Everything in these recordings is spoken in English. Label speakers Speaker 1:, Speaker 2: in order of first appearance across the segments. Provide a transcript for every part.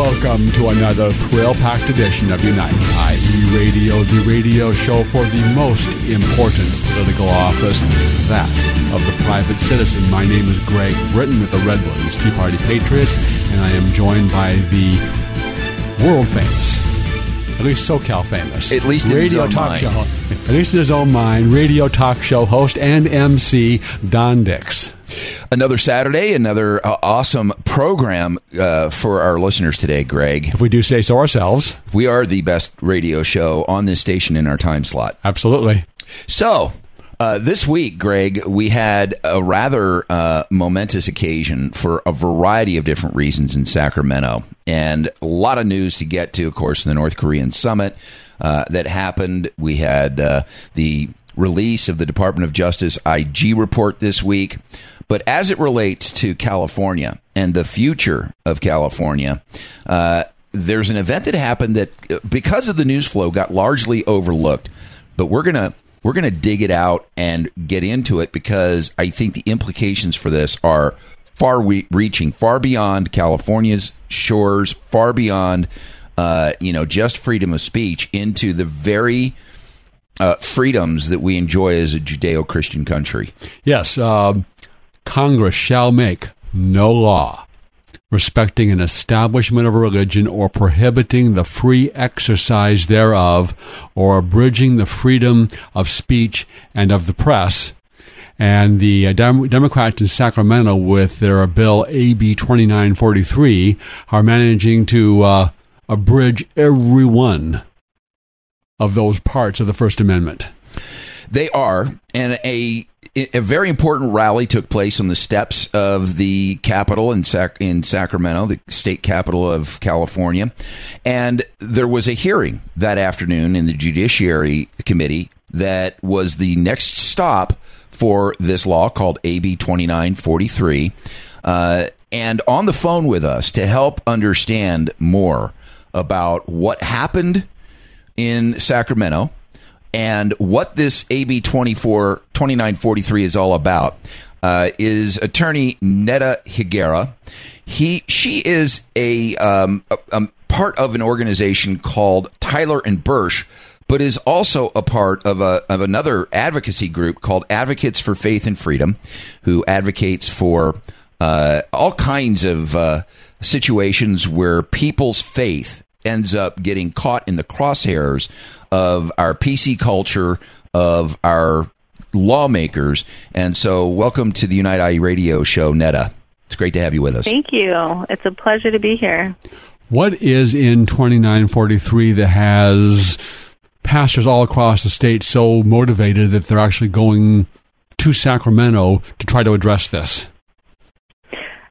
Speaker 1: Welcome to another thrill packed edition of Unite IE Radio, the radio show for the most important political office, that of the private citizen. My name is Greg Britton with the Redlands Tea Party Patriot, and I am joined by the world famous, at least SoCal famous,
Speaker 2: At least in his
Speaker 1: radio
Speaker 2: own
Speaker 1: talk
Speaker 2: mind.
Speaker 1: show, at least in his own mind, radio talk show host and MC Don Dix.
Speaker 2: Another Saturday, another uh, awesome program uh, for our listeners today, Greg.
Speaker 1: If we do say so ourselves,
Speaker 2: We are the best radio show on this station in our time slot.
Speaker 1: absolutely.
Speaker 2: So, uh, this week, Greg, we had a rather uh, momentous occasion for a variety of different reasons in Sacramento, and a lot of news to get to, of course, the North Korean summit uh, that happened. We had uh, the release of the Department of Justice IG report this week. But as it relates to California and the future of California, uh, there's an event that happened that, because of the news flow, got largely overlooked. But we're gonna we're gonna dig it out and get into it because I think the implications for this are far we- reaching, far beyond California's shores, far beyond uh, you know just freedom of speech into the very uh, freedoms that we enjoy as a Judeo-Christian country.
Speaker 1: Yes, um, Congress shall make no law respecting an establishment of religion or prohibiting the free exercise thereof or abridging the freedom of speech and of the press. And the uh, Dem- Democrats in Sacramento, with their bill AB 2943, are managing to uh, abridge every one of those parts of the First Amendment.
Speaker 2: They are, and a a very important rally took place on the steps of the Capitol in Sac- in Sacramento, the state capital of California, and there was a hearing that afternoon in the Judiciary Committee that was the next stop for this law called AB twenty nine forty three. Uh, and on the phone with us to help understand more about what happened in Sacramento and what this AB 24 2943 is all about uh, is attorney Netta Higuera. He she is a, um, a, a part of an organization called Tyler and Bursch, but is also a part of a of another advocacy group called Advocates for Faith and Freedom, who advocates for uh, all kinds of uh, situations where people's faith ends up getting caught in the crosshairs of our PC culture, of our lawmakers. And so, welcome to the Unite IE radio show, Netta. It's great to have you with us.
Speaker 3: Thank you. It's a pleasure to be here.
Speaker 1: What is in 2943 that has pastors all across the state so motivated that they're actually going to Sacramento to try to address this?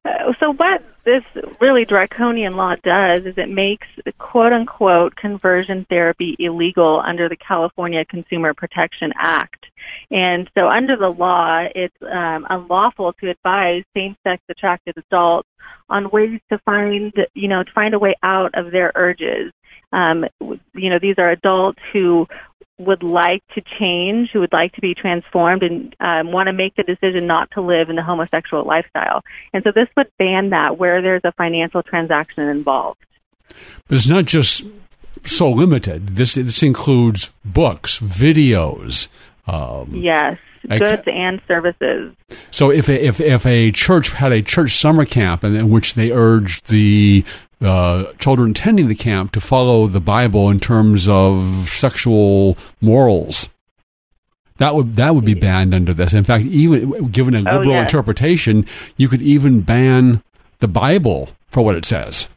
Speaker 3: Uh, so, what this really draconian law does is it makes quote unquote conversion therapy illegal under the California Consumer Protection Act. And so, under the law, it's um, unlawful to advise same-sex attracted adults on ways to find, you know, to find a way out of their urges. Um, you know, these are adults who would like to change, who would like to be transformed, and um, want to make the decision not to live in the homosexual lifestyle. And so, this would ban that where there's a financial transaction involved.
Speaker 1: But it's not just so limited. This this includes books, videos. Um,
Speaker 3: Yes,
Speaker 1: I
Speaker 3: goods and services.
Speaker 1: So if a, if if a church had a church summer camp in, in which they urged the uh, children attending the camp to follow the Bible in terms of sexual morals, that would that would be banned under this. In fact, even given a
Speaker 3: Oh,
Speaker 1: liberal
Speaker 3: yes.
Speaker 1: interpretation, you could even ban the Bible for what it says.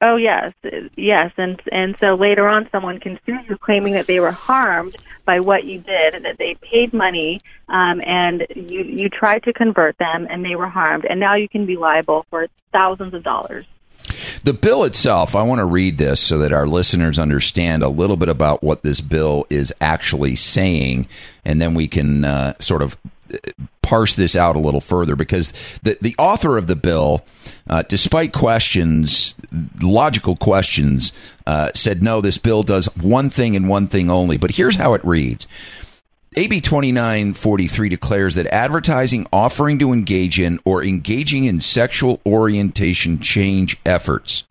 Speaker 3: Oh yes, yes, and and so later on, someone can sue you claiming that they were harmed by what you did, and that they paid money, um, and you you tried to convert them, and they were harmed, and now you can be liable for thousands of dollars.
Speaker 2: The bill itself, I want to read this so that our listeners understand a little bit about what this bill is actually saying, and then we can uh, sort of parse this out a little further because the, the author of the bill, uh, despite questions, logical questions, uh, said no, this bill does one thing and one thing only. But here's how it reads. AB 2943 declares that advertising offering to engage in or engaging in sexual orientation change efforts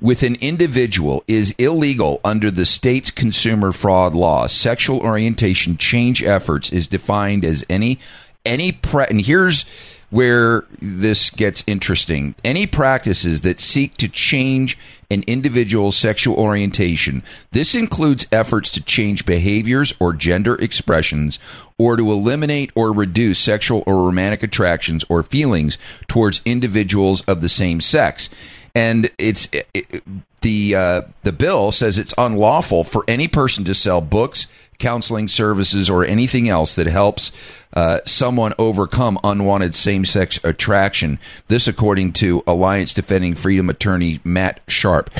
Speaker 2: with an individual is illegal under the state's consumer fraud law. Sexual orientation change efforts is defined as any any pre- and here's where this gets interesting. Any practices that seek to change an individual's sexual orientation. This includes efforts to change behaviors or gender expressions or to eliminate or reduce sexual or romantic attractions or feelings towards individuals of the same sex and it's it, the uh, the bill says it's unlawful for any person to sell books, counseling services, or anything else that helps uh, someone overcome unwanted same sex attraction. This, according to Alliance Defending Freedom attorney Matt Sharp.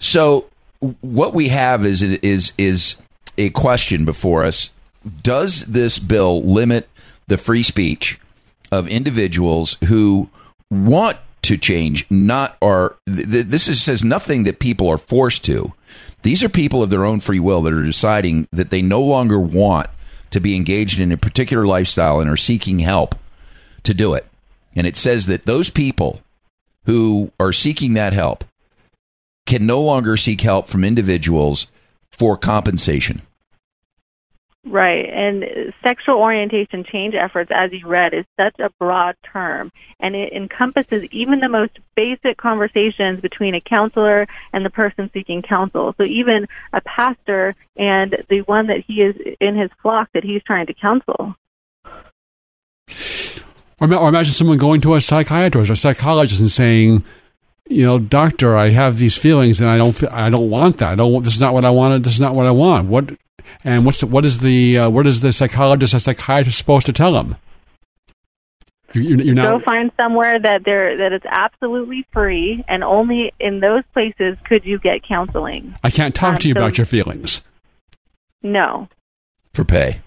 Speaker 2: So, what we have is is is a question before us: Does this bill limit the free speech of individuals who want to change, not are. Th- this is, says nothing that people are forced to. These are people of their own free will that are deciding that they no longer want to be engaged in a particular lifestyle and are seeking help to do it. And it says that those people who are seeking that help can no longer seek help from individuals for compensation.
Speaker 3: Right. And sexual orientation change efforts, as you read, is such a broad term, and it encompasses even the most basic conversations between a counselor and the person seeking counsel. So even a pastor and the one that he is in his flock that he's trying to counsel.
Speaker 1: Or, or imagine someone going to a psychiatrist or psychologist and saying, you know, doctor, I have these feelings and I don't feel, I don't want that. I don't. This is not what I wanted. This is not what I want. What and what's the, what is the uh, what is the psychologist or psychiatrist supposed to tell them?
Speaker 3: You're, you're not... Go find somewhere that there that it's absolutely free, and only in those places could you get counseling.
Speaker 1: I can't talk um, to you so, about your feelings.
Speaker 3: No.
Speaker 2: For pay.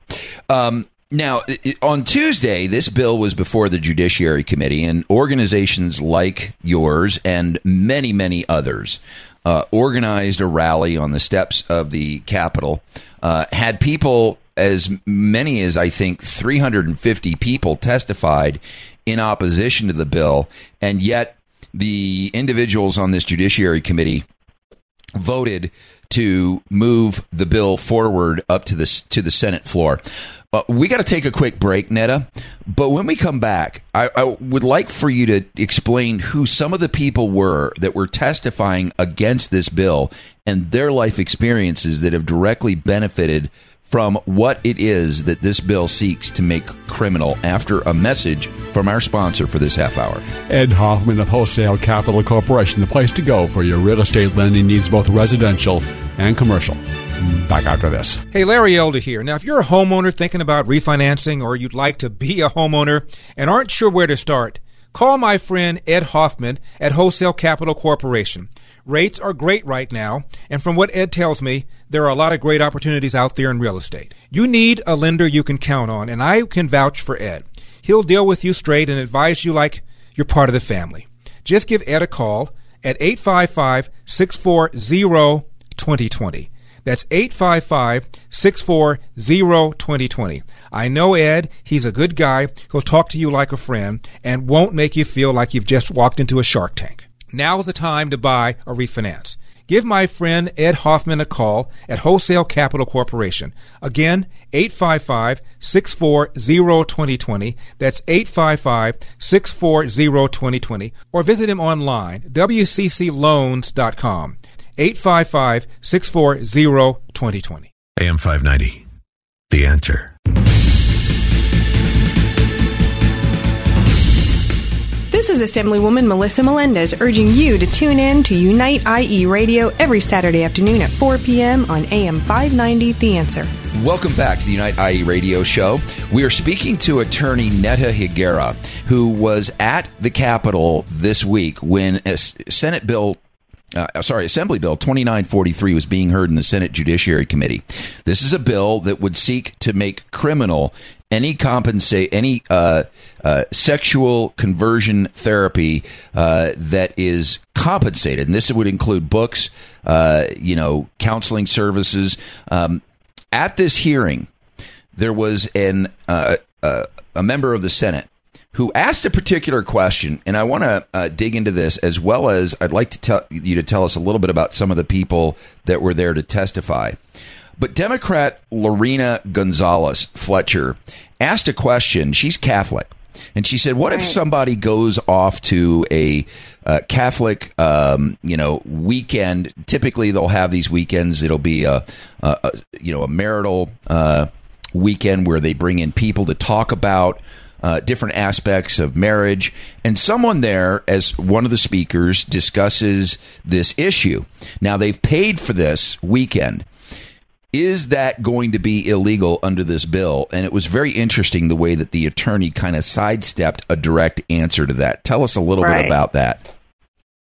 Speaker 2: Um, now, on Tuesday, this bill was before the Judiciary Committee, and organizations like yours and many, many others uh, organized a rally on the steps of the Capitol uh, had people as many as I think 350 people testified in opposition to the bill, and yet the individuals on this Judiciary Committee voted to move the bill forward up to the to the Senate floor. Uh, we got to take a quick break, Netta. But when we come back, I, I, would like for you to explain who some of the people were that were testifying against this bill and their life experiences that have directly benefited from what it is that this bill seeks to make criminal after a message from our sponsor for this half hour.
Speaker 1: Ed Hoffman of Wholesale Capital Corporation, the place to go for your real estate lending needs, both residential and commercial. Back after this.
Speaker 4: Hey, Larry Elder here. Now, if you're a homeowner thinking about refinancing or you'd like to be a homeowner and aren't sure where to start, call my friend Ed Hoffman at Wholesale Capital Corporation. Rates are great right now, and from what Ed tells me, there are a lot of great opportunities out there in real estate. You need a lender you can count on, and I can vouch for Ed. He'll deal with you straight and advise you like you're part of the family. Just give Ed a call at 855 640 2020. That's 855 640 2020. I know Ed. He's a good guy. He'll talk to you like a friend and won't make you feel like you've just walked into a shark tank. Now is the time to buy or refinance. Give my friend Ed Hoffman a call at Wholesale Capital Corporation. Again, 855 640 2020. That's 855 640 2020. Or visit him online, wccloans.com. 855 640 2020.
Speaker 5: AM 590. The answer.
Speaker 6: This is Assemblywoman Melissa Melendez urging you to tune in to Unite IE Radio every Saturday afternoon at 4 p.m. on AM 590 The Answer.
Speaker 2: Welcome back to the Unite IE radio show. We are speaking to attorney Netta Higuera, who was at the Capitol this week when a Senate Bill uh, sorry, Assembly Bill 2943 was being heard in the Senate Judiciary Committee. This is a bill that would seek to make criminal any compensate any uh, uh, sexual conversion therapy uh, that is compensated, and this would include books, uh, you know, counseling services. Um, at this hearing, there was an uh, uh, a member of the Senate who asked a particular question, and I want to uh, dig into this as well as I'd like to tell you to tell us a little bit about some of the people that were there to testify. But Democrat Lorena Gonzalez Fletcher asked a question. She's Catholic. And she said, "What if somebody goes off to a uh, Catholic, um, you know, weekend? Typically, they'll have these weekends. It'll be a, a, a you know, a marital uh, weekend where they bring in people to talk about uh, different aspects of marriage. And someone there, as one of the speakers, discusses this issue. Now, they've paid for this weekend. Is that going to be illegal under this bill? And it was very interesting the way that the attorney kind of sidestepped a direct answer to that. Tell us a little
Speaker 3: Right.
Speaker 2: bit about that.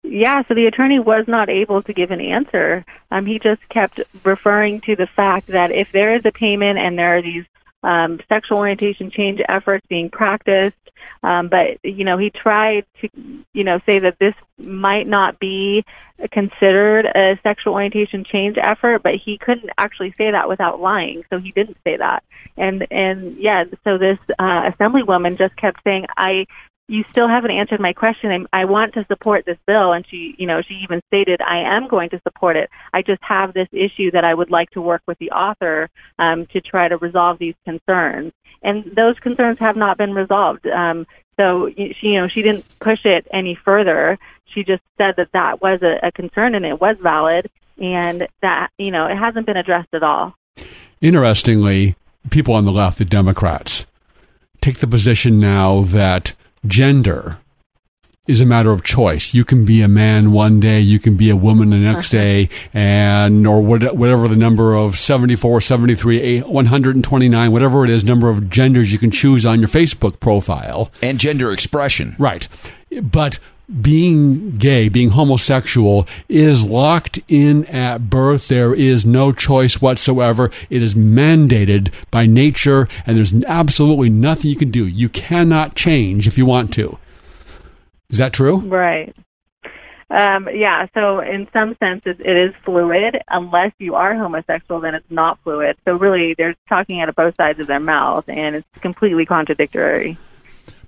Speaker 3: Yeah, so the attorney was not able to give an answer. Um, he just kept referring to the fact that if there is a payment and there are these um, sexual orientation change efforts being practiced, um, but you know he tried to you know say that this might not be considered a sexual orientation change effort, but he couldn't actually say that without lying, so he didn't say that. And and yeah, so this uh, assemblywoman just kept saying, I you still haven't answered my question. I want to support this bill. And she, you know, she even stated, I am going to support it. I just have this issue that I would like to work with the author um, to try to resolve these concerns. And those concerns have not been resolved. Um, so she, you know, she didn't push it any further. She just said that that was a, a concern and it was valid, and that you know it hasn't been addressed at all.
Speaker 1: Interestingly, people on the left, the Democrats, take the position now that gender is a matter of choice. You can be a man one day, you can be a woman the next uh-huh. day, and or what- whatever the number of 74, 73, eight- 129, whatever it is, number of genders you can choose on your Facebook profile.
Speaker 2: And gender expression.
Speaker 1: Right. But being gay, being homosexual is locked in at birth. There is no choice whatsoever. It is mandated by nature, and there's absolutely nothing you can do. You cannot change if you want to. Is that true?
Speaker 3: Right. Um, yeah, so in some senses it is fluid. Unless you are homosexual, then it's not fluid. So really, they're talking out of both sides of their mouth, and it's completely contradictory.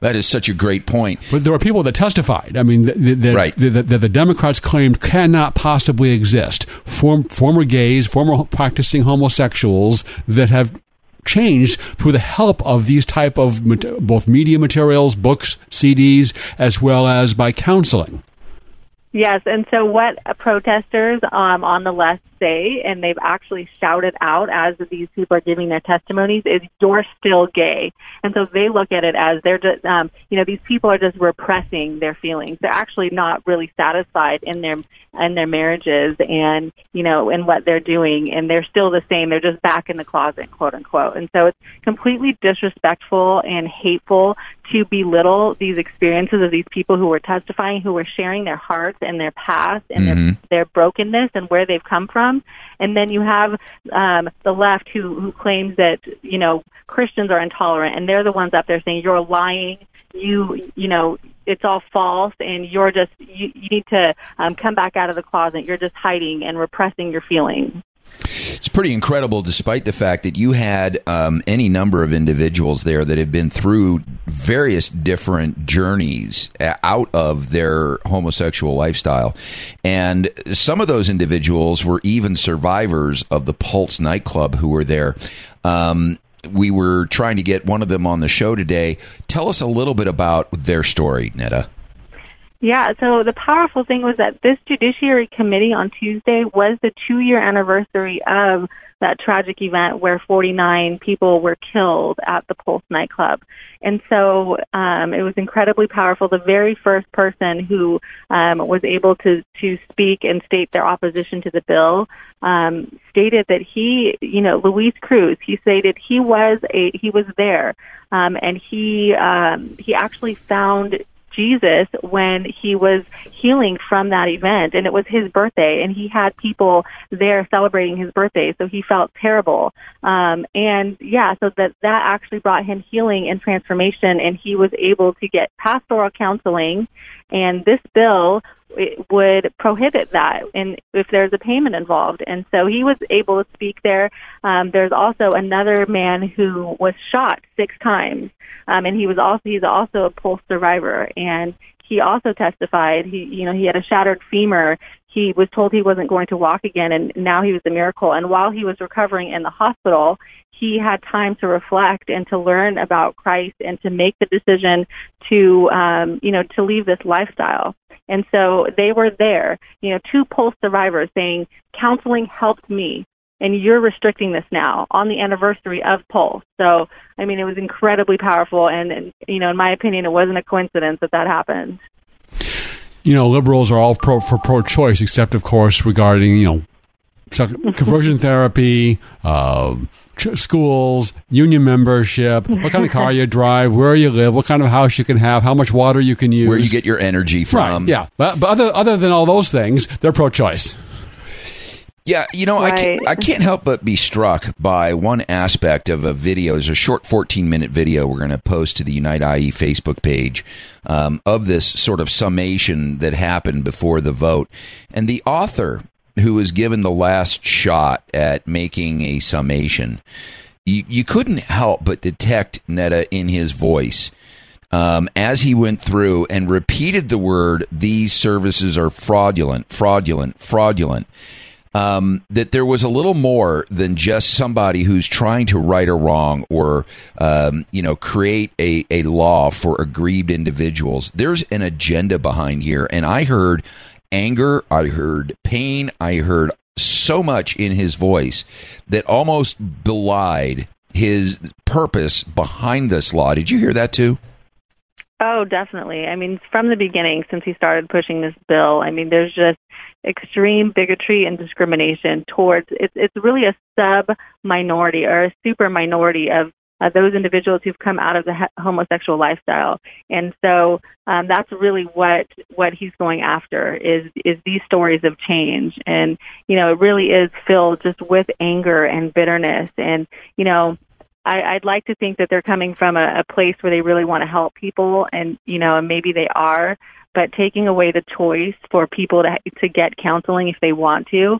Speaker 2: That is such a great point.
Speaker 1: But there were people that testified. I mean, that, that,
Speaker 2: Right.
Speaker 1: that, that the Democrats claimed cannot possibly exist. Form, former gays, former practicing homosexuals that have changed through the help of these type of both media materials, books, CDs, as well as by counseling.
Speaker 3: Yes, and so what protesters um, on the left say, and they've actually shouted out as these people are giving their testimonies, is "You're still gay," and so they look at it as they're just, um, you know, these people are just repressing their feelings. They're actually not really satisfied in their in their marriages and you know in what they're doing, and they're still the same. They're just back in the closet, quote unquote. And so it's completely disrespectful and hateful to belittle these experiences of these people who were testifying, who were sharing their hearts and their past and their, their brokenness and where they've come from. And then you have um, the left who, who claims that you know Christians are intolerant, and they're the ones up there saying you're lying. You you know it's all false, and you're just you, you need to um, come back out of the closet. You're just hiding and repressing your feelings.
Speaker 2: It's pretty incredible, despite the fact that you had um, any number of individuals there that have been through various different journeys uh, out of their homosexual lifestyle. And some of those individuals were even survivors of the Pulse nightclub who were there. Um, we were trying to get one of them on the show today. Tell us a little bit about their story, Netta.
Speaker 3: Yeah, so the powerful thing was that this Judiciary Committee on Tuesday was the two year anniversary of that tragic event where 49 people were killed at the Pulse nightclub. And so um, it was incredibly powerful. The very first person who um, was able to, to speak and state their opposition to the bill um, stated that he, you know, Luis Cruz, he stated he was a he was there, um, and he um, he actually found Jesus when he was healing from that event. And it was his birthday and he had people there celebrating his birthday so he felt terrible. Um and yeah so that that actually brought him healing and transformation and he was able to get pastoral counseling and this bill would prohibit that and if there's a payment involved. And so he was able to speak there. Um, there's also another man who was shot six times. Um, and he was also he's also a pulse survivor. And he also testified he you know he had a shattered femur. He was told he wasn't going to walk again and now he was a miracle. And while he was recovering in the hospital he had time to reflect and to learn about Christ and to make the decision to um, you know to leave this lifestyle. And so they were there, you know, two Pulse survivors saying, counseling helped me. And you're restricting this now on the anniversary of Pulse. So, I mean, it was incredibly powerful. And, and you know, in my opinion, it wasn't a coincidence that that happened.
Speaker 1: You know, liberals are all pro, for pro choice, except, of course, regarding, you know, conversion therapy, uh, schools, union membership, what kind of car you drive, where you live, what kind of house you can have, how much water you can use,
Speaker 2: where you get your energy from.
Speaker 1: Right, yeah, but, but other other than all those things, they're pro-choice.
Speaker 2: Yeah, you know, right. I, can't, I can't help but be struck by one aspect of a video. There's a short 14 minute video we're going to post to the Unite IE Facebook page um, of this sort of summation that happened before the vote. And the author who was given the last shot at making a summation, you, you couldn't help but detect Netta in his voice um, as he went through and repeated the word, these services are fraudulent, fraudulent, fraudulent. Um, that there was a little more than just somebody who's trying to right a wrong or, um, you know, create a, a law for aggrieved individuals. There's an agenda behind here. And I heard anger, I heard pain, I heard so much in his voice that almost belied his purpose behind this law. Did you hear that too?
Speaker 3: Oh, definitely. I mean, from the beginning, since he started pushing this bill, I mean, there's just extreme bigotry and discrimination towards it's it's really a sub minority or a super minority of uh, those individuals who've come out of the he- homosexual lifestyle. And so um, that's really what what he's going after is is these stories of change. And you know, it really is filled just with anger and bitterness. And you know, I, I'd like to think that they're coming from a, a place where they really want to help people, and you know, and maybe they are. But taking away the choice for people to to get counseling if they want to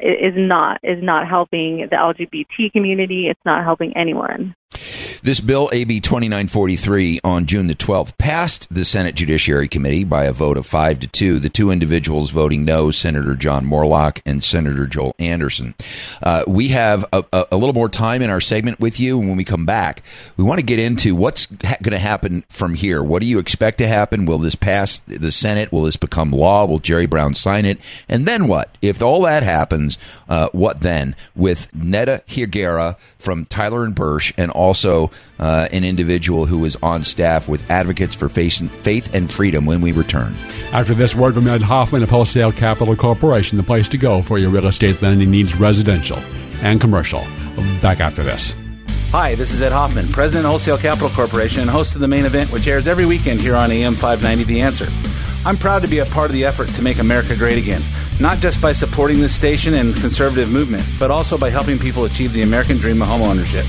Speaker 3: is not is not helping the LGBT community. It's not helping anyone.
Speaker 2: This bill, AB 2943, on June the 12th, passed the Senate Judiciary Committee by a vote of 5 to 2. The two individuals voting no, Senator John Moorlach and Senator Joel Anderson. Uh, we have a, a, a, little more time in our segment with you, and when we come back, we want to get into what's ha- going to happen from here. What do you expect to happen? Will this pass the Senate? Will this become law? Will Jerry Brown sign it? And then what? If all that happens, uh, what then? With Netta Higuera from Tyler and Bursch and also uh, an individual who is on staff with Advocates for Faith and Freedom when we return.
Speaker 1: After this word from Ed Hoffman of Wholesale Capital Corporation, the place to go for your real estate lending needs residential and commercial. Back after this.
Speaker 7: Hi, this is Ed Hoffman, President of Wholesale Capital Corporation and host of the main event, which airs every weekend here on AM 590 The Answer. I'm proud to be a part of the effort to make America great again, not just by supporting this station and conservative movement, but also by helping people achieve the American dream of homeownership.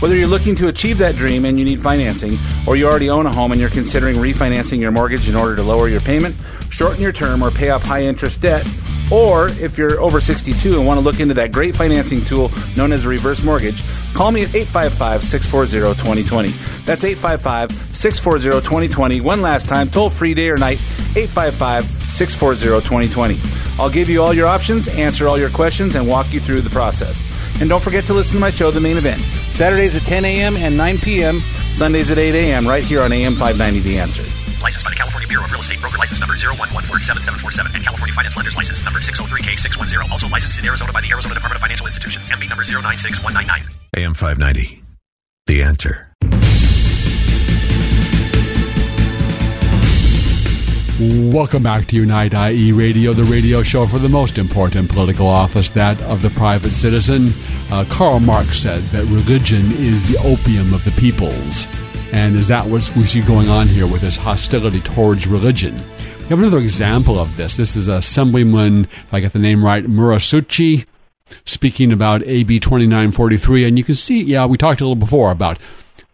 Speaker 7: Whether you're looking to achieve that dream and you need financing, or you already own a home and you're considering refinancing your mortgage in order to lower your payment, shorten your term, or pay off high interest debt, or if you're over 62 and want to look into that great financing tool known as a reverse mortgage, call me at 855 640 2020. That's 855 640 2020. One last time, toll free day or night, 855 640 2020. I'll give you all your options, answer all your questions, and walk you through the process. And don't forget to listen to my show, The Main Event, Saturdays at 10 a.m. and 9 p.m. Sundays at 8 a.m. right here on AM 590 The Answer.
Speaker 8: Licensed by the California Bureau of Real Estate. Broker license number 011477747 and California Finance Lenders License number 603K610. Also licensed in Arizona by the Arizona Department of Financial Institutions. MB number 096199.
Speaker 5: AM 590. The answer.
Speaker 1: Welcome back to Unite IE Radio, the radio show for the most important political office, that of the private citizen. Uh, Karl Marx said that religion is the opium of the peoples. And is that what we see going on here with this hostility towards religion? We have another example of this. This is Assemblyman, if I get the name right, Muratsuchi, speaking about AB 2943. And you can see, yeah, we talked a little before about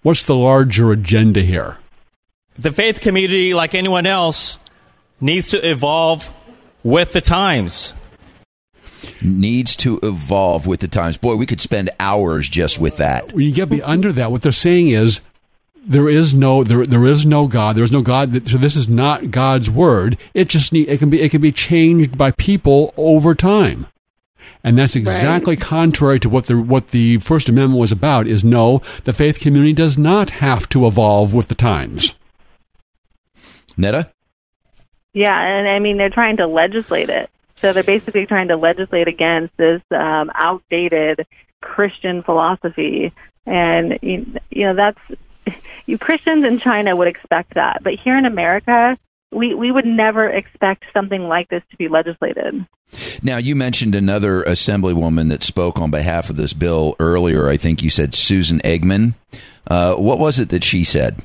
Speaker 1: what's the larger agenda here.
Speaker 9: The faith community, like anyone else, needs to evolve with the times.
Speaker 2: Needs to evolve with the times. Boy, we could spend hours just with that.
Speaker 1: When you get be under that, what they're saying is there is no there there is no God. There is no God. That, so this is not God's word. It just need, it can be it can be changed by people over time. And that's exactly right. contrary to what the what the First Amendment was about. Is no, the faith community does not have to evolve with the times.
Speaker 2: Netta,
Speaker 3: yeah, and I mean they're trying to legislate it. So they're basically trying to legislate against this um, outdated Christian philosophy, and you know that's you Christians in China would expect that, but here in America, we we would never expect something like this to be legislated.
Speaker 2: Now, you mentioned another assemblywoman that spoke on behalf of this bill earlier. I think you said Susan Eggman. Uh, what was it that she said?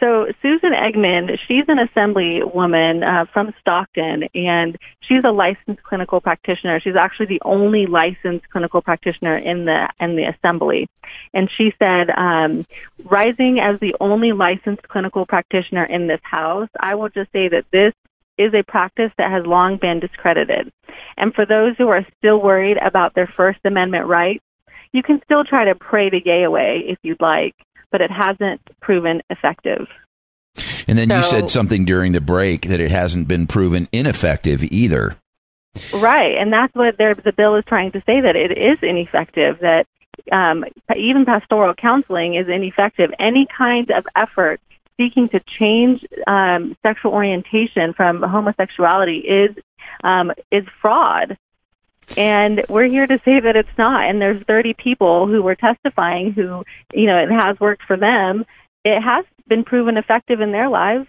Speaker 3: So Susan Eggman, she's an assemblywoman uh, from Stockton, and she's a licensed clinical practitioner. She's actually the only licensed clinical practitioner in the in the assembly. And she said, um, rising as the only licensed clinical practitioner in this house, I will just say that this is a practice that has long been discredited. And for those who are still worried about their First Amendment rights, you can still try to pray the gay away if you'd like but it hasn't proven effective.
Speaker 2: And then so, you said something during the break that it hasn't been proven ineffective either.
Speaker 3: Right, and that's what the bill is trying to say that it is ineffective. That um, even pastoral counseling is ineffective. Any kind of effort seeking to change um, sexual orientation from homosexuality is um, is fraud. And we're here to say that it's not. And there's 30 people who were testifying who, you know, it has worked for them. It has been proven effective in their lives.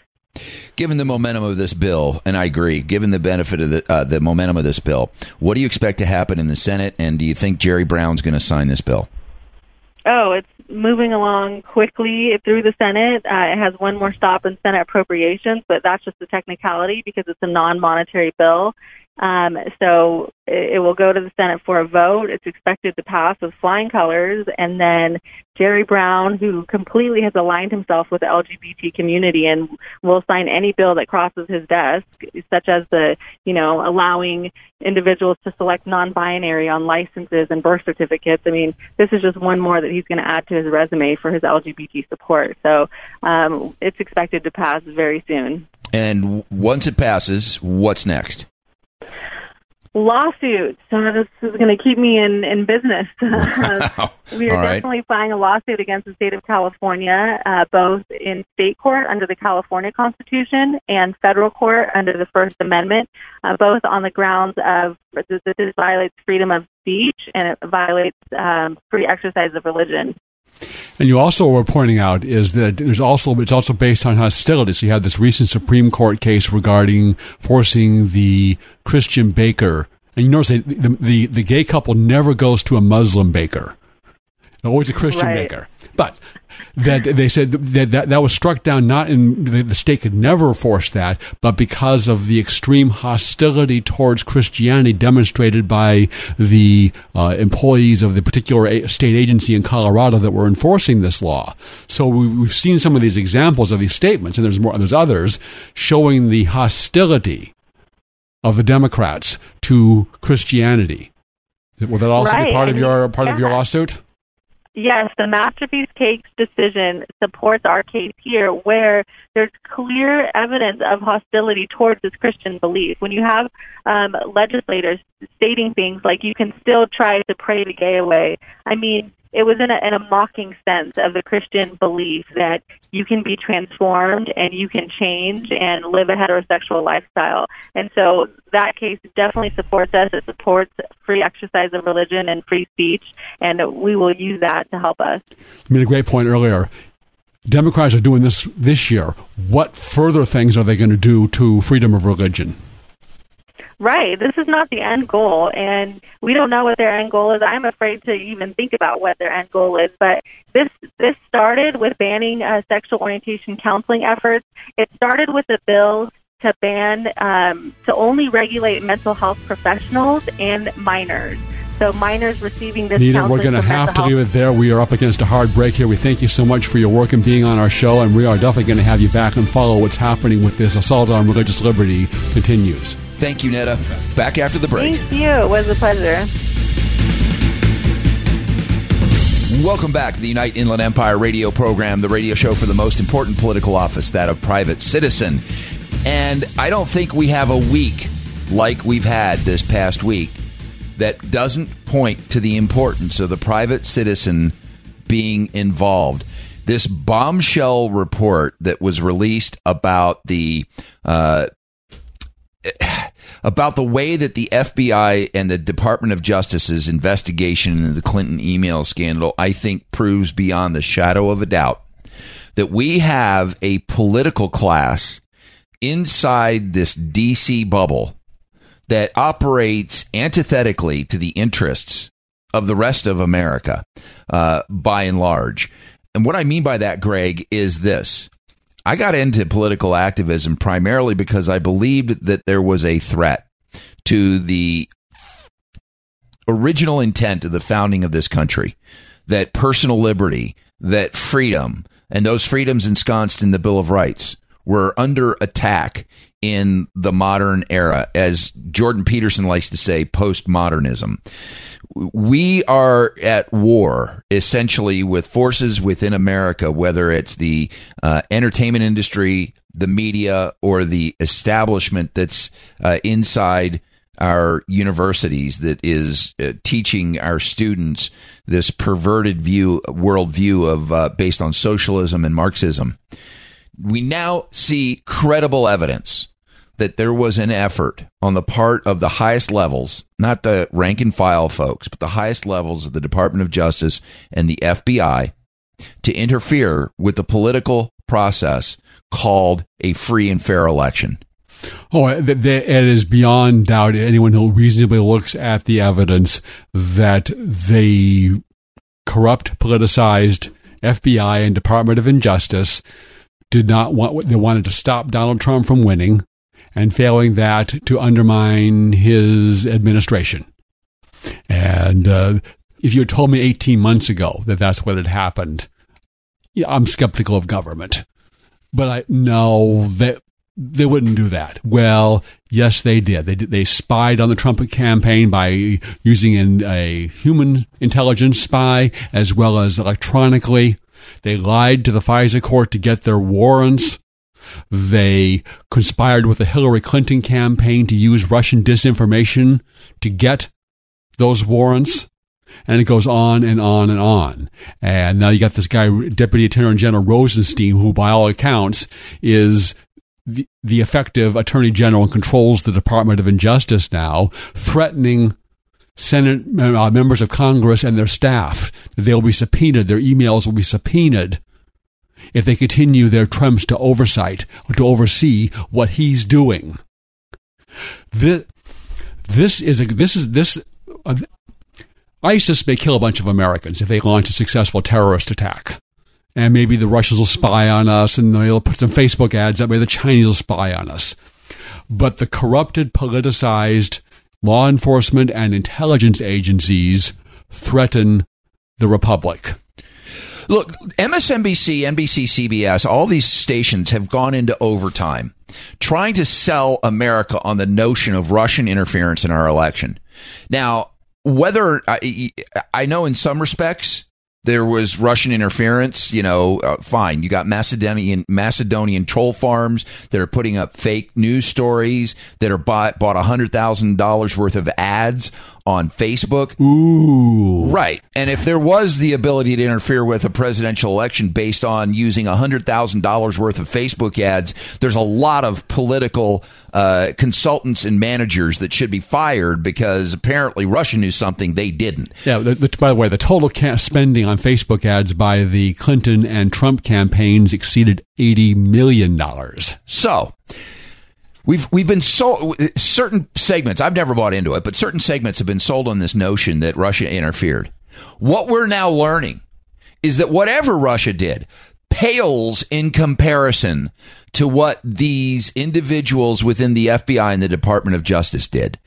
Speaker 2: Given the momentum of this bill, and I agree, given the benefit of the uh, the momentum of this bill, what do you expect to happen in the Senate? And do you think Jerry Brown's going to sign this bill?
Speaker 3: Oh, it's moving along quickly through the Senate. Uh, it has one more stop in Senate appropriations, but that's just a technicality because it's a non-monetary bill. Um, so it, it will go to the Senate for a vote. It's expected to pass with flying colors, and then Jerry Brown, who completely has aligned himself with the LGBT community and will sign any bill that crosses his desk, such as the, you know, allowing individuals to select non-binary on licenses and birth certificates. I mean, this is just one more that he's going to add to his resume for his LGBT support. So um, it's expected to pass very soon.
Speaker 2: And once it passes, what's next?
Speaker 3: Lawsuits. So this is going to keep me in in business. we are
Speaker 2: right.
Speaker 3: definitely filing a lawsuit against the state of California, uh, both in state court under the California Constitution and federal court under the First Amendment, uh, both on the grounds of that this violates freedom of speech and it violates um, free exercise of religion.
Speaker 1: And you also were pointing out is that there's also it's also based on hostility. So you had this recent Supreme Court case regarding forcing the Christian baker, and you notice the, the the gay couple never goes to a Muslim baker, always a Christian
Speaker 3: right.
Speaker 1: baker. But that they said that, that that was struck down not in the, the state could never force that, but because of the extreme hostility towards Christianity demonstrated by the uh, employees of the particular state agency in Colorado that were enforcing this law. So we, we've seen some of these examples of these statements, and there's more, there's others showing the hostility of the Democrats to Christianity. Will that also
Speaker 3: right.
Speaker 1: be part of your part
Speaker 3: yeah.
Speaker 1: of your lawsuit?
Speaker 3: Yes, the Masterpiece Cakes decision supports our case here where there's clear evidence of hostility towards this Christian belief. When you have um, legislators stating things like you can still try to pray the gay away, I mean, it was in a, in a mocking sense of the Christian belief that you can be transformed and you can change and live a heterosexual lifestyle. And so that case definitely supports us. It supports free exercise of religion and free speech, and we will use that to help us.
Speaker 1: You made a great point earlier. Democrats are doing this this year. What further things are they going to do to freedom of religion?
Speaker 3: Right. This is not the end goal, and we don't know what their end goal is. I'm afraid to even think about what their end goal is. But this this started with banning uh, sexual orientation counseling efforts. It started with a bill to ban um, to only regulate mental health professionals and minors. So minors receiving this.
Speaker 1: Nita, we're going to have to leave it there. We are up against a hard break here. We thank you so much for your work and being on our show, and we are definitely going to have you back and follow what's happening with this assault on religious liberty continues.
Speaker 2: Thank you, Netta. Back after the break.
Speaker 3: Thank you. It was a pleasure.
Speaker 2: Welcome back to the Unite Inland Empire radio program, the radio show for the most important political office, that of private citizen. And I don't think we have a week like we've had this past week that doesn't point to the importance of the private citizen being involved. This bombshell report that was released about the uh, about the way that the FBI and the Department of Justice's investigation into the Clinton email scandal, I think, proves beyond the shadow of a doubt that we have a political class inside this DC bubble that operates antithetically to the interests of the rest of America, uh, by and large. And what I mean by that, Greg, is this I got into political activism primarily because I believed that there was a threat to the original intent of the founding of this country that personal liberty, that freedom, and those freedoms ensconced in the Bill of Rights were under attack in the modern era, as Jordan Peterson likes to say, postmodernism we are at war essentially with forces within America, whether it's the uh, entertainment industry, the media, or the establishment that's uh, inside our universities that is uh, teaching our students this perverted view worldview of uh, based on socialism and Marxism. We now see credible evidence that there was an effort on the part of the highest levels, not the rank and file folks, but the highest levels of the Department of Justice and the FBI to interfere with the political process called a free and fair election.
Speaker 1: Oh, uh, it is beyond doubt. Anyone who reasonably looks at the evidence that the corrupt, politicized FBI and Department of Injustice did not want, they wanted to stop Donald Trump from winning and failing that to undermine his administration. And uh, if you had told me 18 months ago that that's what had happened, yeah, I'm skeptical of government. But I know that they wouldn't do that. Well, yes, they did. They they spied on the Trump campaign by using an, a human intelligence spy as well as electronically. They lied to the FISA court to get their warrants. They conspired with the Hillary Clinton campaign to use Russian disinformation to get those warrants. And it goes on and on and on. And now you got this guy, Deputy Attorney General Rosenstein, who by all accounts is the, the effective Attorney General and controls the Department of Injustice now, threatening Senate uh, members of Congress and their staff that they'll be subpoenaed, their emails will be subpoenaed if they continue their attempts to oversight or to oversee what he's doing. This, this is a, this is this. Uh, ISIS may kill a bunch of Americans if they launch a successful terrorist attack. And maybe the Russians will spy on us and they'll put some Facebook ads that way the Chinese will spy on us. But the corrupted, politicized law enforcement and intelligence agencies threaten the Republic.
Speaker 2: Look, MSNBC, NBC, CBS, all these stations have gone into overtime trying to sell America on the notion of Russian interference in our election. Now, whether I, I know in some respects there was Russian interference, you know, uh, fine. You got Macedonian Macedonian troll farms that are putting up fake news stories that are bought bought hundred thousand dollars worth of ads on Facebook.
Speaker 1: Ooh.
Speaker 2: Right. And if there was the ability to interfere with a presidential election based on using $100,000 worth of Facebook ads, there's a lot of political uh, consultants and managers that should be fired because apparently Russia knew something they didn't.
Speaker 1: Yeah, the, the, by the way, the total ca- spending on Facebook ads by the Clinton and Trump campaigns exceeded $80 million.
Speaker 2: So, We've we've been sold certain segments. I've never bought into it, but certain segments have been sold on this notion that Russia interfered. What we're now learning is that whatever Russia did pales in comparison to what these individuals within the FBI and the Department of Justice did.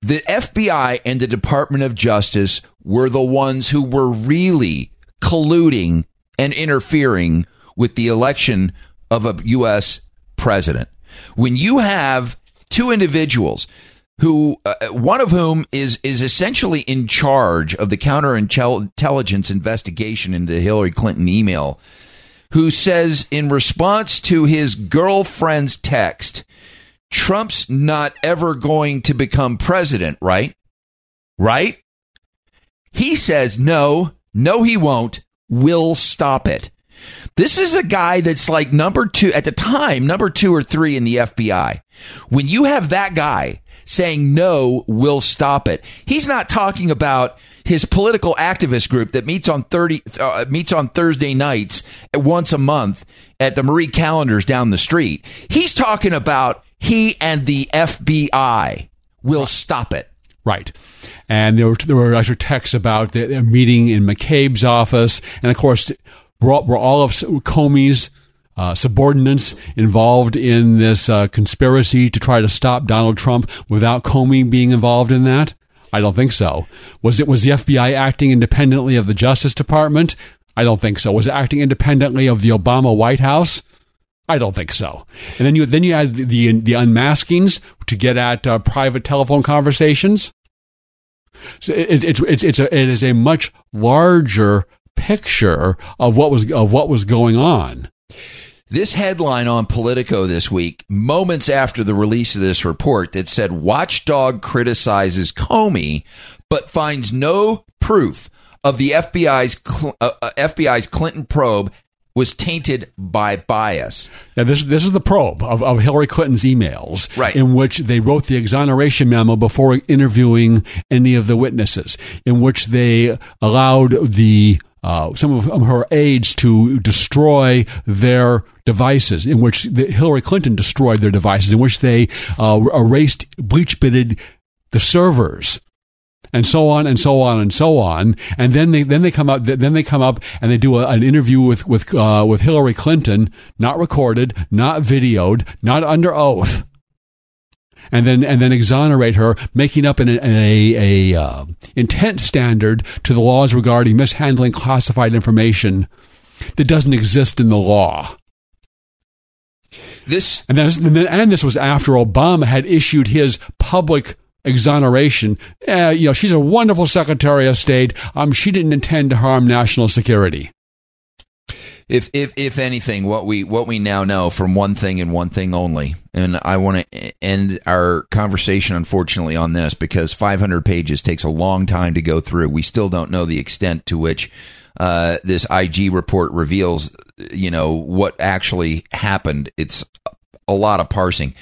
Speaker 2: The FBI and the Department of Justice were the ones who were really colluding and interfering with the election of a U.S. president when you have two individuals who uh, one of whom is is essentially in charge of the counterintelligence investigation into Hillary Clinton email who says in response to his girlfriend's text Trump's not ever going to become president right? Right? He says no no he won't. We'll stop it this is a guy that's like number two at the time, number two or three in the FBI. When you have that guy saying no, we'll stop it. He's not talking about his political activist group that meets on 30 uh, meets on Thursday nights once a month at the Marie Callender's down the street. He's talking about he and the FBI will stop it.
Speaker 1: Right. And there were, there were actually texts about the meeting in McCabe's office. And of course, were, were all of Comey's uh, subordinates involved in this uh, conspiracy to try to stop Donald Trump without Comey being involved in that? I don't think so. Was it was the FBI acting independently of the Justice Department? I don't think so. Was it acting independently of the Obama White House? I don't think so. And then you then you add the the, the unmaskings to get at uh, private telephone conversations. So it, it, it's it's a, it is a much larger picture of what was of what was going on.
Speaker 2: This headline on Politico this week, moments after the release of this report, that said Watchdog criticizes Comey, but finds no proof of the FBI's uh, uh FBI's Clinton probe was tainted by bias.
Speaker 1: Now, this this is the probe of, of Hillary Clinton's emails,
Speaker 2: right.
Speaker 1: in which they wrote the exoneration memo before interviewing any of the witnesses, in which they allowed the uh, some of her aides to destroy their devices, in which the, Hillary Clinton destroyed their devices, in which they uh, erased, bleach bitted the servers and so on and so on and so on. And then they then they come up then they come up and they do a, an interview with with uh, with Hillary Clinton, not recorded, not videoed, not under oath and then and then exonerate her, making up an, an a, a uh, intent standard to the laws regarding mishandling classified information that doesn't exist in the law.
Speaker 2: This
Speaker 1: and, and this was after Obama had issued his public exoneration. Uh, you know, she's a wonderful Secretary of State. Um, she didn't intend to harm national security
Speaker 2: if if if anything, what we what we now know from one thing and one thing only, and I want to end our conversation, unfortunately, on this because 500 pages takes a long time to go through. We still don't know the extent to which uh, this IG report reveals, you know, what actually happened. It's a lot of parsing.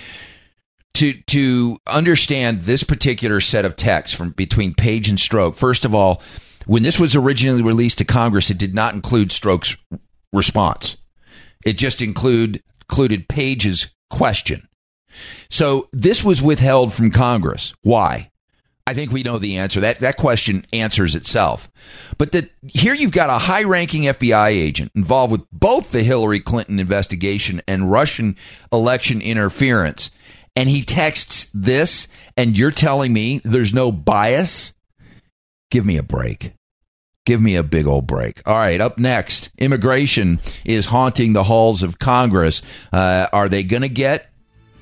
Speaker 2: To to understand this particular set of text from between page and Strzok, first of all, when this was originally released to Congress, it did not include Strzok's response. It just include, included Page's question. So this was withheld from Congress. Why? I think we know the answer. That that question answers itself. But that here you've got a high-ranking FBI agent involved with both the Hillary Clinton investigation and Russian election interference, and he texts this, and you're telling me there's no bias? Give me a break. Give me a big old break. All right, up next, immigration is haunting the halls of Congress. Uh, are they going to get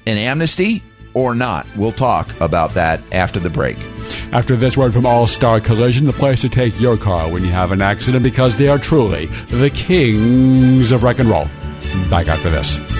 Speaker 2: an amnesty or not? We'll talk about that after the break.
Speaker 1: After this word from All Star Collision, the place to take your car when you have an accident because they are truly the kings of wreck and roll. Back after this.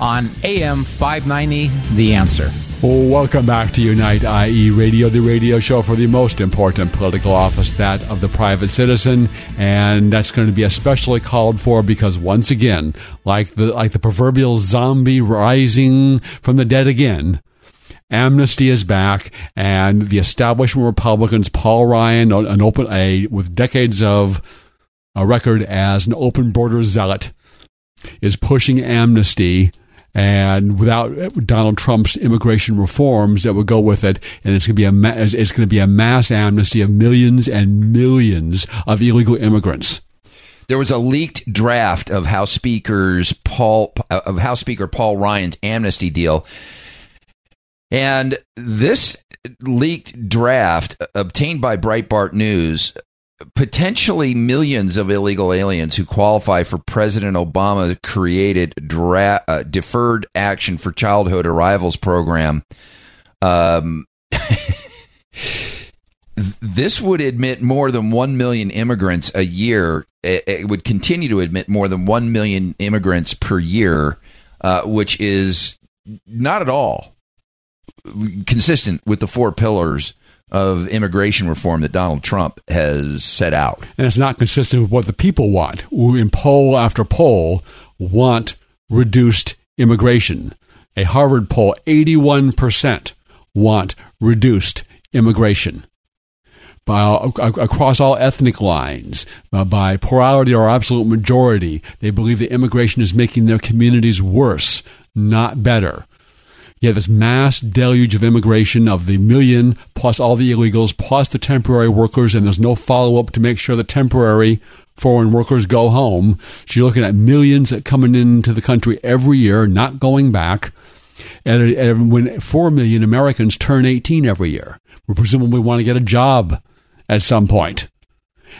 Speaker 10: on AM 590 The Answer.
Speaker 1: Welcome back to Unite IE Radio, the radio show for the most important political office, that of the private citizen, and that's going to be especially called for because once again, like the like the proverbial zombie rising from the dead again, amnesty is back, and the establishment Republicans, Paul Ryan, an open a with decades of a record as an open border zealot, is pushing amnesty and without Donald Trump's immigration reforms that would go with it, and it's going to be a ma- it's going to be a mass amnesty of millions and millions of illegal immigrants.
Speaker 2: There was a leaked draft of House Speaker's Paul uh, of House Speaker Paul Ryan's amnesty deal, and this leaked draft uh, obtained by Breitbart News potentially millions of illegal aliens who qualify for President Obama created dra- uh, deferred action for childhood arrivals program. Um, this would admit more than 1 million immigrants a year. It, it, would continue to admit more than 1 million immigrants per year, uh, which is not at all consistent with the four pillars of immigration reform that Donald Trump has set out.
Speaker 1: And it's not consistent with what the people want, who in poll after poll want reduced immigration. A Harvard poll, 81% want reduced immigration. By, across all ethnic lines, uh, by plurality or absolute majority, they believe that immigration is making their communities worse, not better. You have this mass deluge of immigration of the million plus all the illegals plus the temporary workers, and there's no follow up to make sure the temporary foreign workers go home. So you're looking at millions that coming into the country every year, not going back. And, and when 4 million Americans turn 18 every year, we presumably want to get a job at some point.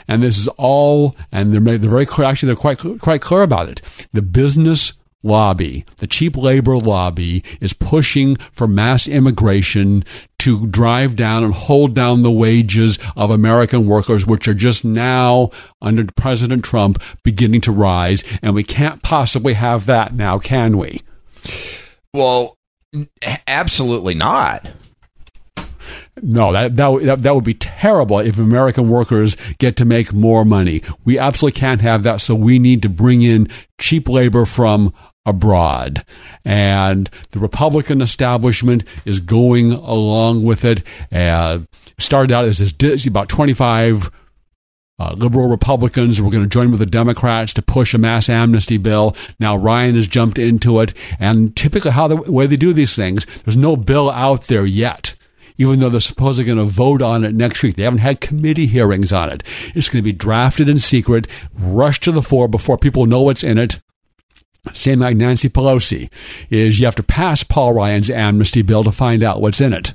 Speaker 1: And this is all, and they're, they're very clear, actually, they're quite, quite clear about it. The business lobby, the cheap labor lobby, is pushing for mass immigration to drive down and hold down the wages of American workers, which are just now, under President Trump, beginning to rise. And we can't possibly have that now, can we?
Speaker 2: Well, absolutely not.
Speaker 1: No, that, that that would be terrible if American workers get to make more money. We absolutely can't have that. So we need to bring in cheap labor from abroad. And the Republican establishment is going along with it. Uh, started out as this, about 25 uh, liberal Republicans were going to join with the Democrats to push a mass amnesty bill. Now Ryan has jumped into it. And typically, how the way they do these things, there's no bill out there yet even though they're supposedly going to vote on it next week. They haven't had committee hearings on it. It's going to be drafted in secret, rushed to the floor before people know what's in it same like Nancy Pelosi, is you have to pass Paul Ryan's amnesty bill to find out what's in it.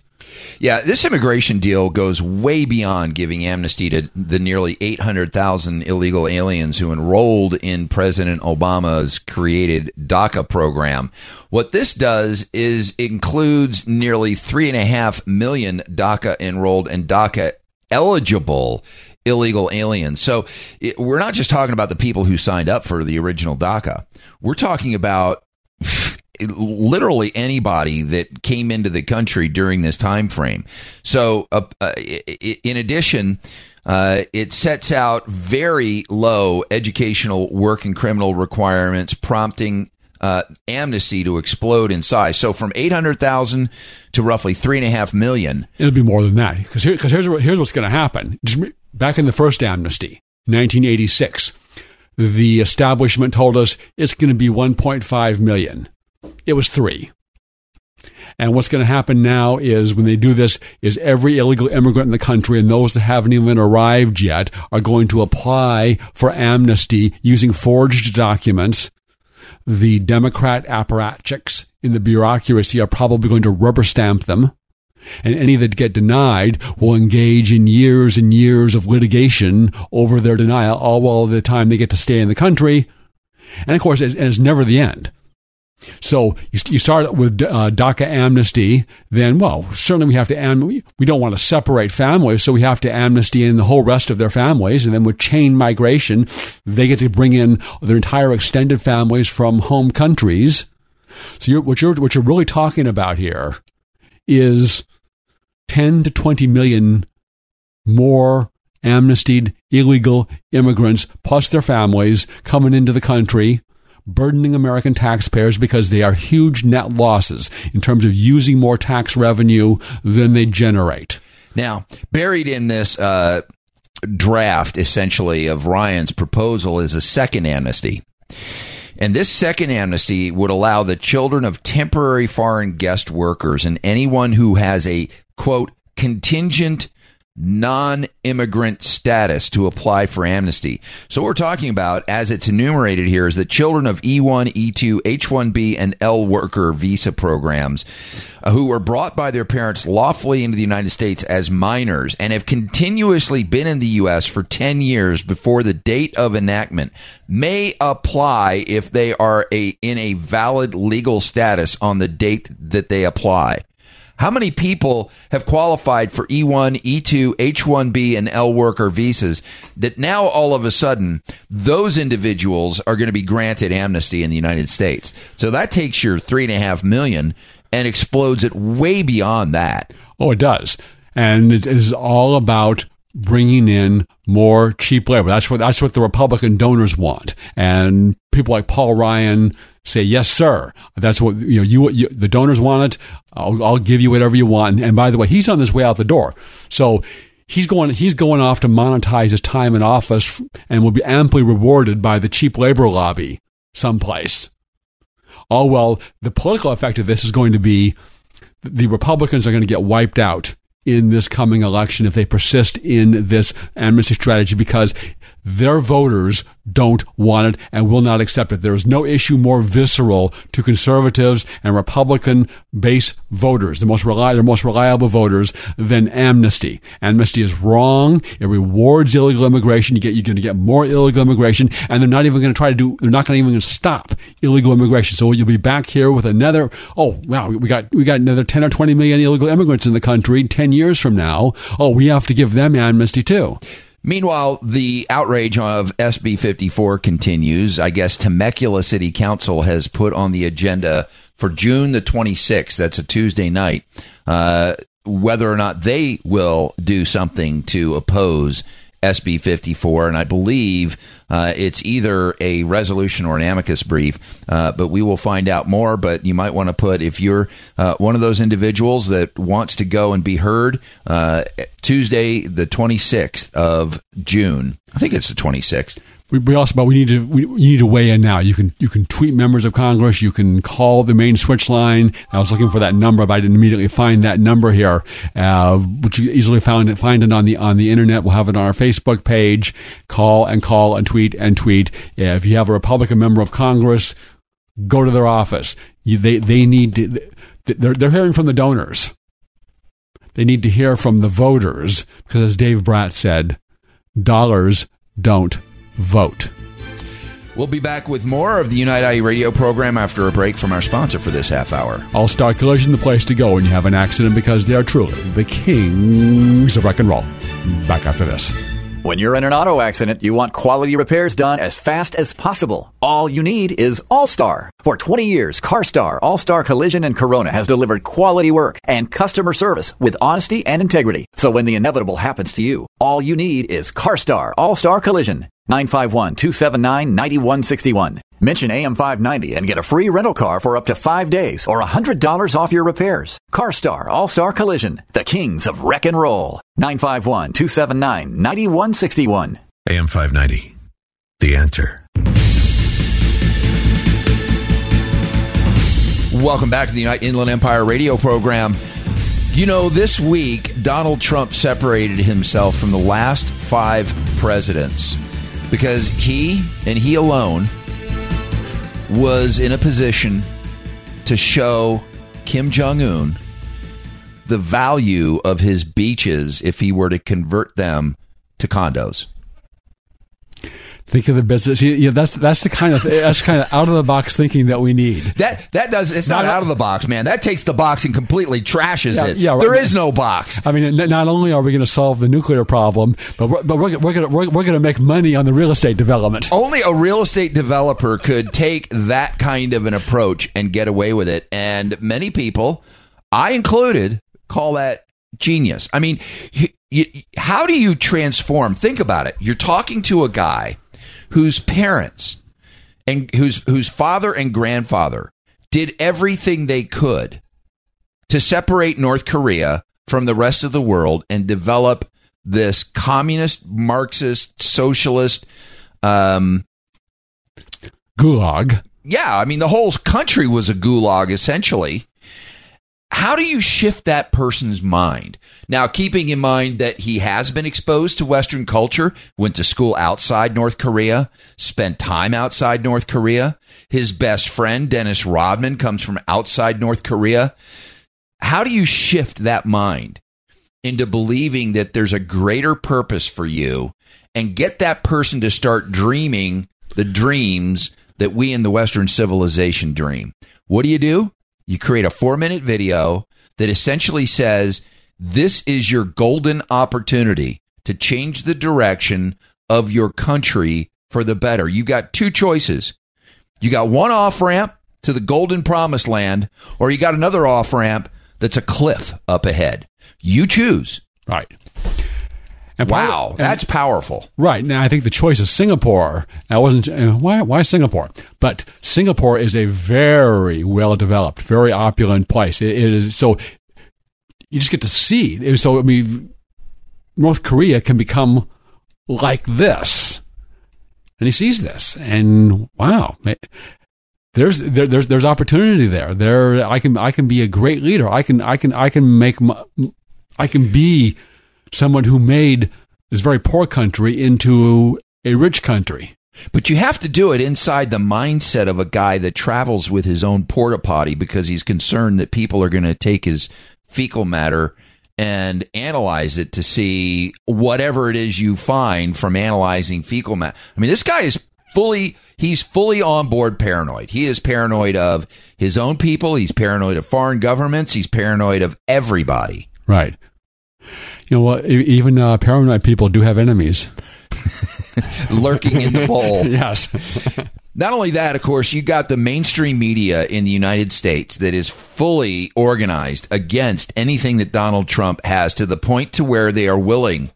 Speaker 2: Yeah, this immigration deal goes way beyond giving amnesty to the nearly 800,000 illegal aliens who enrolled in President Obama's created DACA program. What this does is includes nearly 3.5 million DACA enrolled and DACA eligible illegal aliens. So it, we're not just talking about the people who signed up for the original DACA. We're talking about literally anybody that came into the country during this time frame. So uh, uh, in addition, uh, it sets out very low educational work and criminal requirements, prompting uh, amnesty to explode in size. So from 800,000 to roughly 3.5 million.
Speaker 1: It'll be more than that. Because here, here's, here's what's going to happen. Just back in the first amnesty, 1986, the establishment told us it's going to be 1.5 million. It was three. And what's going to happen now is when they do this is every illegal immigrant in the country and those that haven't even arrived yet are going to apply for amnesty using forged documents. The Democrat apparatchiks in the bureaucracy are probably going to rubber stamp them. And any that get denied will engage in years and years of litigation over their denial, all while the time they get to stay in the country. And of course, it's, it's never the end. So you, you start with uh, DACA amnesty, then, well, certainly we have to, am- we don't want to separate families, so we have to amnesty in the whole rest of their families. And then with chain migration, they get to bring in their entire extended families from home countries. So you're, what you're, what you're really talking about here is 10 to 20 million more amnestied illegal immigrants plus their families coming into the country burdening American taxpayers because they are huge net losses in terms of using more tax revenue than they generate.
Speaker 2: Now, buried in this uh, draft, essentially, of Ryan's proposal is a second amnesty. And this second amnesty would allow the children of temporary foreign guest workers and anyone who has a, quote, contingent non immigrant status to apply for amnesty. So, what we're talking about, as it's enumerated here, is the children of E1, E2, H1B, and L worker visa programs uh, who were brought by their parents lawfully into the United States as minors and have continuously been in the U.S. for 10 years before the date of enactment may apply if they are a, in a valid legal status on the date that they apply. How many people have qualified for E1, E2, H1B, and L worker visas that now all of a sudden those individuals are going to be granted amnesty in the United States? So that takes your three and a half million and explodes it way beyond that.
Speaker 1: Oh, it does. And it is all about bringing in more cheap labor. That's what that's what the Republican donors want, and people like Paul Ryan say, "Yes, sir." That's what you know. You, you the donors want it. I'll, I'll give you whatever you want. And by the way, he's on his way out the door, so he's going he's going off to monetize his time in office, and will be amply rewarded by the cheap labor lobby someplace. All well, the political effect of this is going to be the Republicans are going to get wiped out in this coming election if they persist in this amnesty strategy because their voters don't want it and will not accept it. There is no issue more visceral to conservatives and Republican base voters, the most reliable, the most reliable voters, than amnesty. Amnesty is wrong. It rewards illegal immigration. You get, you're going to get more illegal immigration, and they're not even going to try to do. They're not going to even stop illegal immigration. So you'll be back here with another. Oh wow, we got we got another ten or twenty million illegal immigrants in the country ten years from now. Oh, we have to give them amnesty too.
Speaker 2: Meanwhile, the outrage of SB 54 continues. I guess Temecula City Council has put on the agenda for June the 26th, that's a Tuesday night, uh, whether or not they will do something to oppose SB 54. And I believe uh, it's either a resolution or an amicus brief, uh, but we will find out more. But you might want to put, if you're uh, one of those individuals that wants to go and be heard, uh, Tuesday, the 26th of June, I think it's the 26th.
Speaker 1: We, we also, but we need to we, you need to weigh in now. You can you can tweet members of Congress. You can call the main switch line. I was looking for that number, but I didn't immediately find that number here, uh, which you easily found find it on the on the internet. We'll have it on our Facebook page. Call and call and tweet and tweet. Yeah, if you have a Republican member of Congress, go to their office. You, they they need to. They're they're hearing from the donors. They need to hear from the voters because, as Dave Brat said, dollars don't vote.
Speaker 2: We'll be back with more of the Unite IE radio program after a break from our sponsor for this half hour.
Speaker 1: All Star Collision, the place to go when you have an accident because they are truly the kings of rock and roll. Back after this.
Speaker 11: When you're in an auto accident, you want quality repairs done as fast as possible. All you need is All Star. For 20 years, CarStar, All Star Collision, and Corona has delivered quality work and customer service with honesty and integrity. So when the inevitable happens to you, all you need is CarStar, All Star Collision. 951 279 9161. Mention AM590 and get a free rental car for up to five days or $100 off your repairs. CarStar All Star Collision, the kings of wreck and roll. 951 279 9161.
Speaker 5: AM 590. The answer.
Speaker 2: Welcome back to the United Inland Empire radio program. You know, this week, Donald Trump separated himself from the last five presidents because he and he alone was in a position to show Kim Jong un the value of his beaches if he were to convert them to condos.
Speaker 1: Think of the business. Yeah, that's that's the kind of that's kind of out of the box thinking that we need.
Speaker 2: That that does it's not,
Speaker 1: Not-
Speaker 2: out of the box, man. That takes the box and completely trashes
Speaker 1: Yeah,
Speaker 2: it.
Speaker 1: yeah, right.
Speaker 2: There is no box.
Speaker 1: I mean, not only are we going to solve the nuclear problem, but we're, but we're, we're going to we're, we're going to make money on the real estate development.
Speaker 2: Only a real estate developer could take that kind of an approach and get away with it. And many people, I included, call that genius. I mean, you, you, how do you transform? Think about it. You're talking to a guy whose parents and whose whose father and grandfather did everything they could to separate North Korea from the rest of the world and develop this communist, Marxist, socialist um,
Speaker 1: gulag.
Speaker 2: Yeah, I mean the whole country was a gulag essentially. How do you shift that person's mind? Now, keeping in mind that he has been exposed to Western culture, went to school outside North Korea, spent time outside North Korea. His best friend, Dennis Rodman, comes from outside North Korea. How do you shift that mind into believing that there's a greater purpose for you and get that person to start dreaming the dreams that we in the Western civilization dream? What do you do? You create a four minute video that essentially says, This is your golden opportunity to change the direction of your country for the better. You've got two choices. You got one off ramp to the golden promised land, or you got another off ramp that's a cliff up ahead. You choose.
Speaker 1: Right. And
Speaker 2: wow,
Speaker 1: of-
Speaker 2: that's powerful.
Speaker 1: Right now, I think the choice is Singapore. I wasn't uh, why why Singapore, but Singapore is a very well developed, very opulent place. It, it is so you just get to see. So I mean, North Korea can become like this, and he sees this, and wow, there's there, there's there's opportunity there. There, I can I can be a great leader. I can I can I can make my, I can be someone who made this very poor country into a rich country.
Speaker 2: But you have to do it inside the mindset of a guy that travels with his own porta potty because he's concerned that people are going to take his fecal matter and analyze it to see whatever it is you find from analyzing fecal matter. I mean, this guy is fully he's fully on board paranoid. He is paranoid of his own people, he's paranoid of foreign governments, he's paranoid of everybody.
Speaker 1: Right. You know what? Even uh, paranoid people do have enemies.
Speaker 2: lurking in the bowl.
Speaker 1: yes.
Speaker 2: Not only that, of course, you got the mainstream media in the United States that is fully organized against anything that Donald Trump has to the point to where they are willing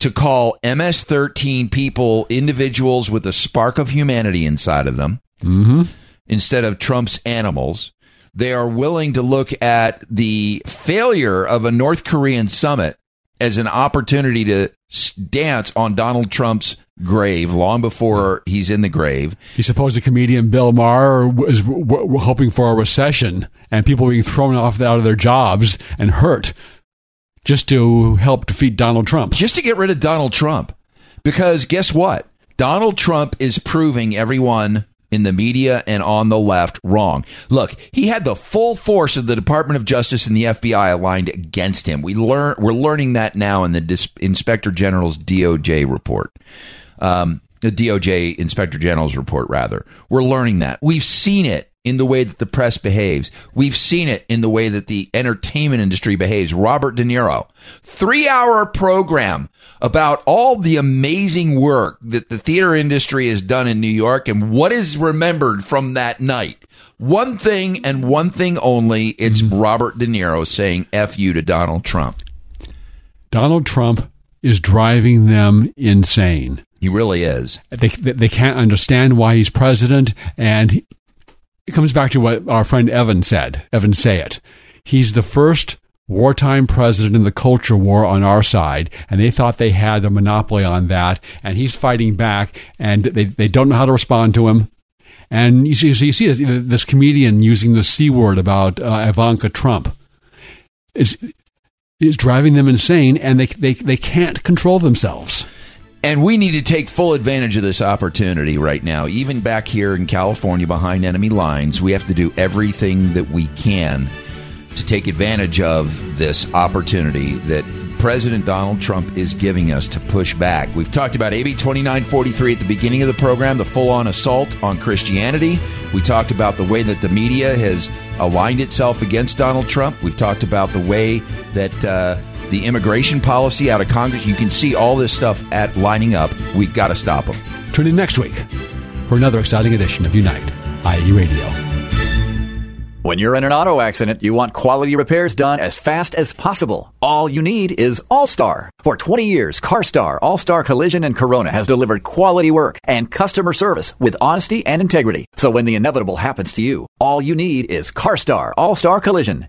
Speaker 2: to call MS-13 people individuals with a spark of humanity inside of them
Speaker 1: Mm-hmm.
Speaker 2: instead of Trump's animals. They are willing to look at the failure of a North Korean summit as an opportunity to dance on Donald Trump's grave long before he's in the grave.
Speaker 1: You suppose the comedian Bill Maher was w- w- hoping for a recession and people being thrown off out of their jobs and hurt just to help defeat Donald Trump.
Speaker 2: Just to get rid of Donald Trump. Because guess what? Donald Trump is proving everyone in the media and on the left wrong. Look, he had the full force of the Department of Justice and the FBI aligned against him. We learn we're learning that now in the Dis- Inspector General's DOJ report. Um, the DOJ Inspector General's report, rather. We're learning that. We've seen it in the way that the press behaves. We've seen it in the way that the entertainment industry behaves. Robert De Niro, three hour program about all the amazing work that the theater industry has done in New York and what is remembered from that night. One thing and one thing only. It's mm-hmm. Robert De Niro saying F you to Donald Trump.
Speaker 1: Donald Trump is driving them insane.
Speaker 2: He really is.
Speaker 1: They, they, can't understand why he's president. And it comes back to what our friend Evan said, Evan Sayet. He's the first wartime president in the culture war on our side, and they thought they had the monopoly on that. And he's fighting back, and they, they don't know how to respond to him. And you see, so you see this, this comedian using the c word about uh, Ivanka Trump. It's it's driving them insane, and they they they can't control themselves.
Speaker 2: And we need to take full advantage of this opportunity right now. Even back here in California behind enemy lines, we have to do everything that we can to take advantage of this opportunity that President Donald Trump is giving us to push back. We've talked about AB 2943 at the beginning of the program, the full on assault on Christianity. We talked about the way that the media has aligned itself against Donald Trump. We've talked about the way that uh, the immigration policy out of Congress, you can see all this stuff at lining up. We've got to stop them.
Speaker 1: Tune in next week for another exciting edition of Unite IE Radio.
Speaker 11: When you're in an auto accident, you want quality repairs done as fast as possible. All you need is All-Star. For 20 years, CarStar, All-Star Collision and Corona has delivered quality work and customer service with honesty and integrity. So when the inevitable happens to you, all you need is CarStar, All-Star Collision.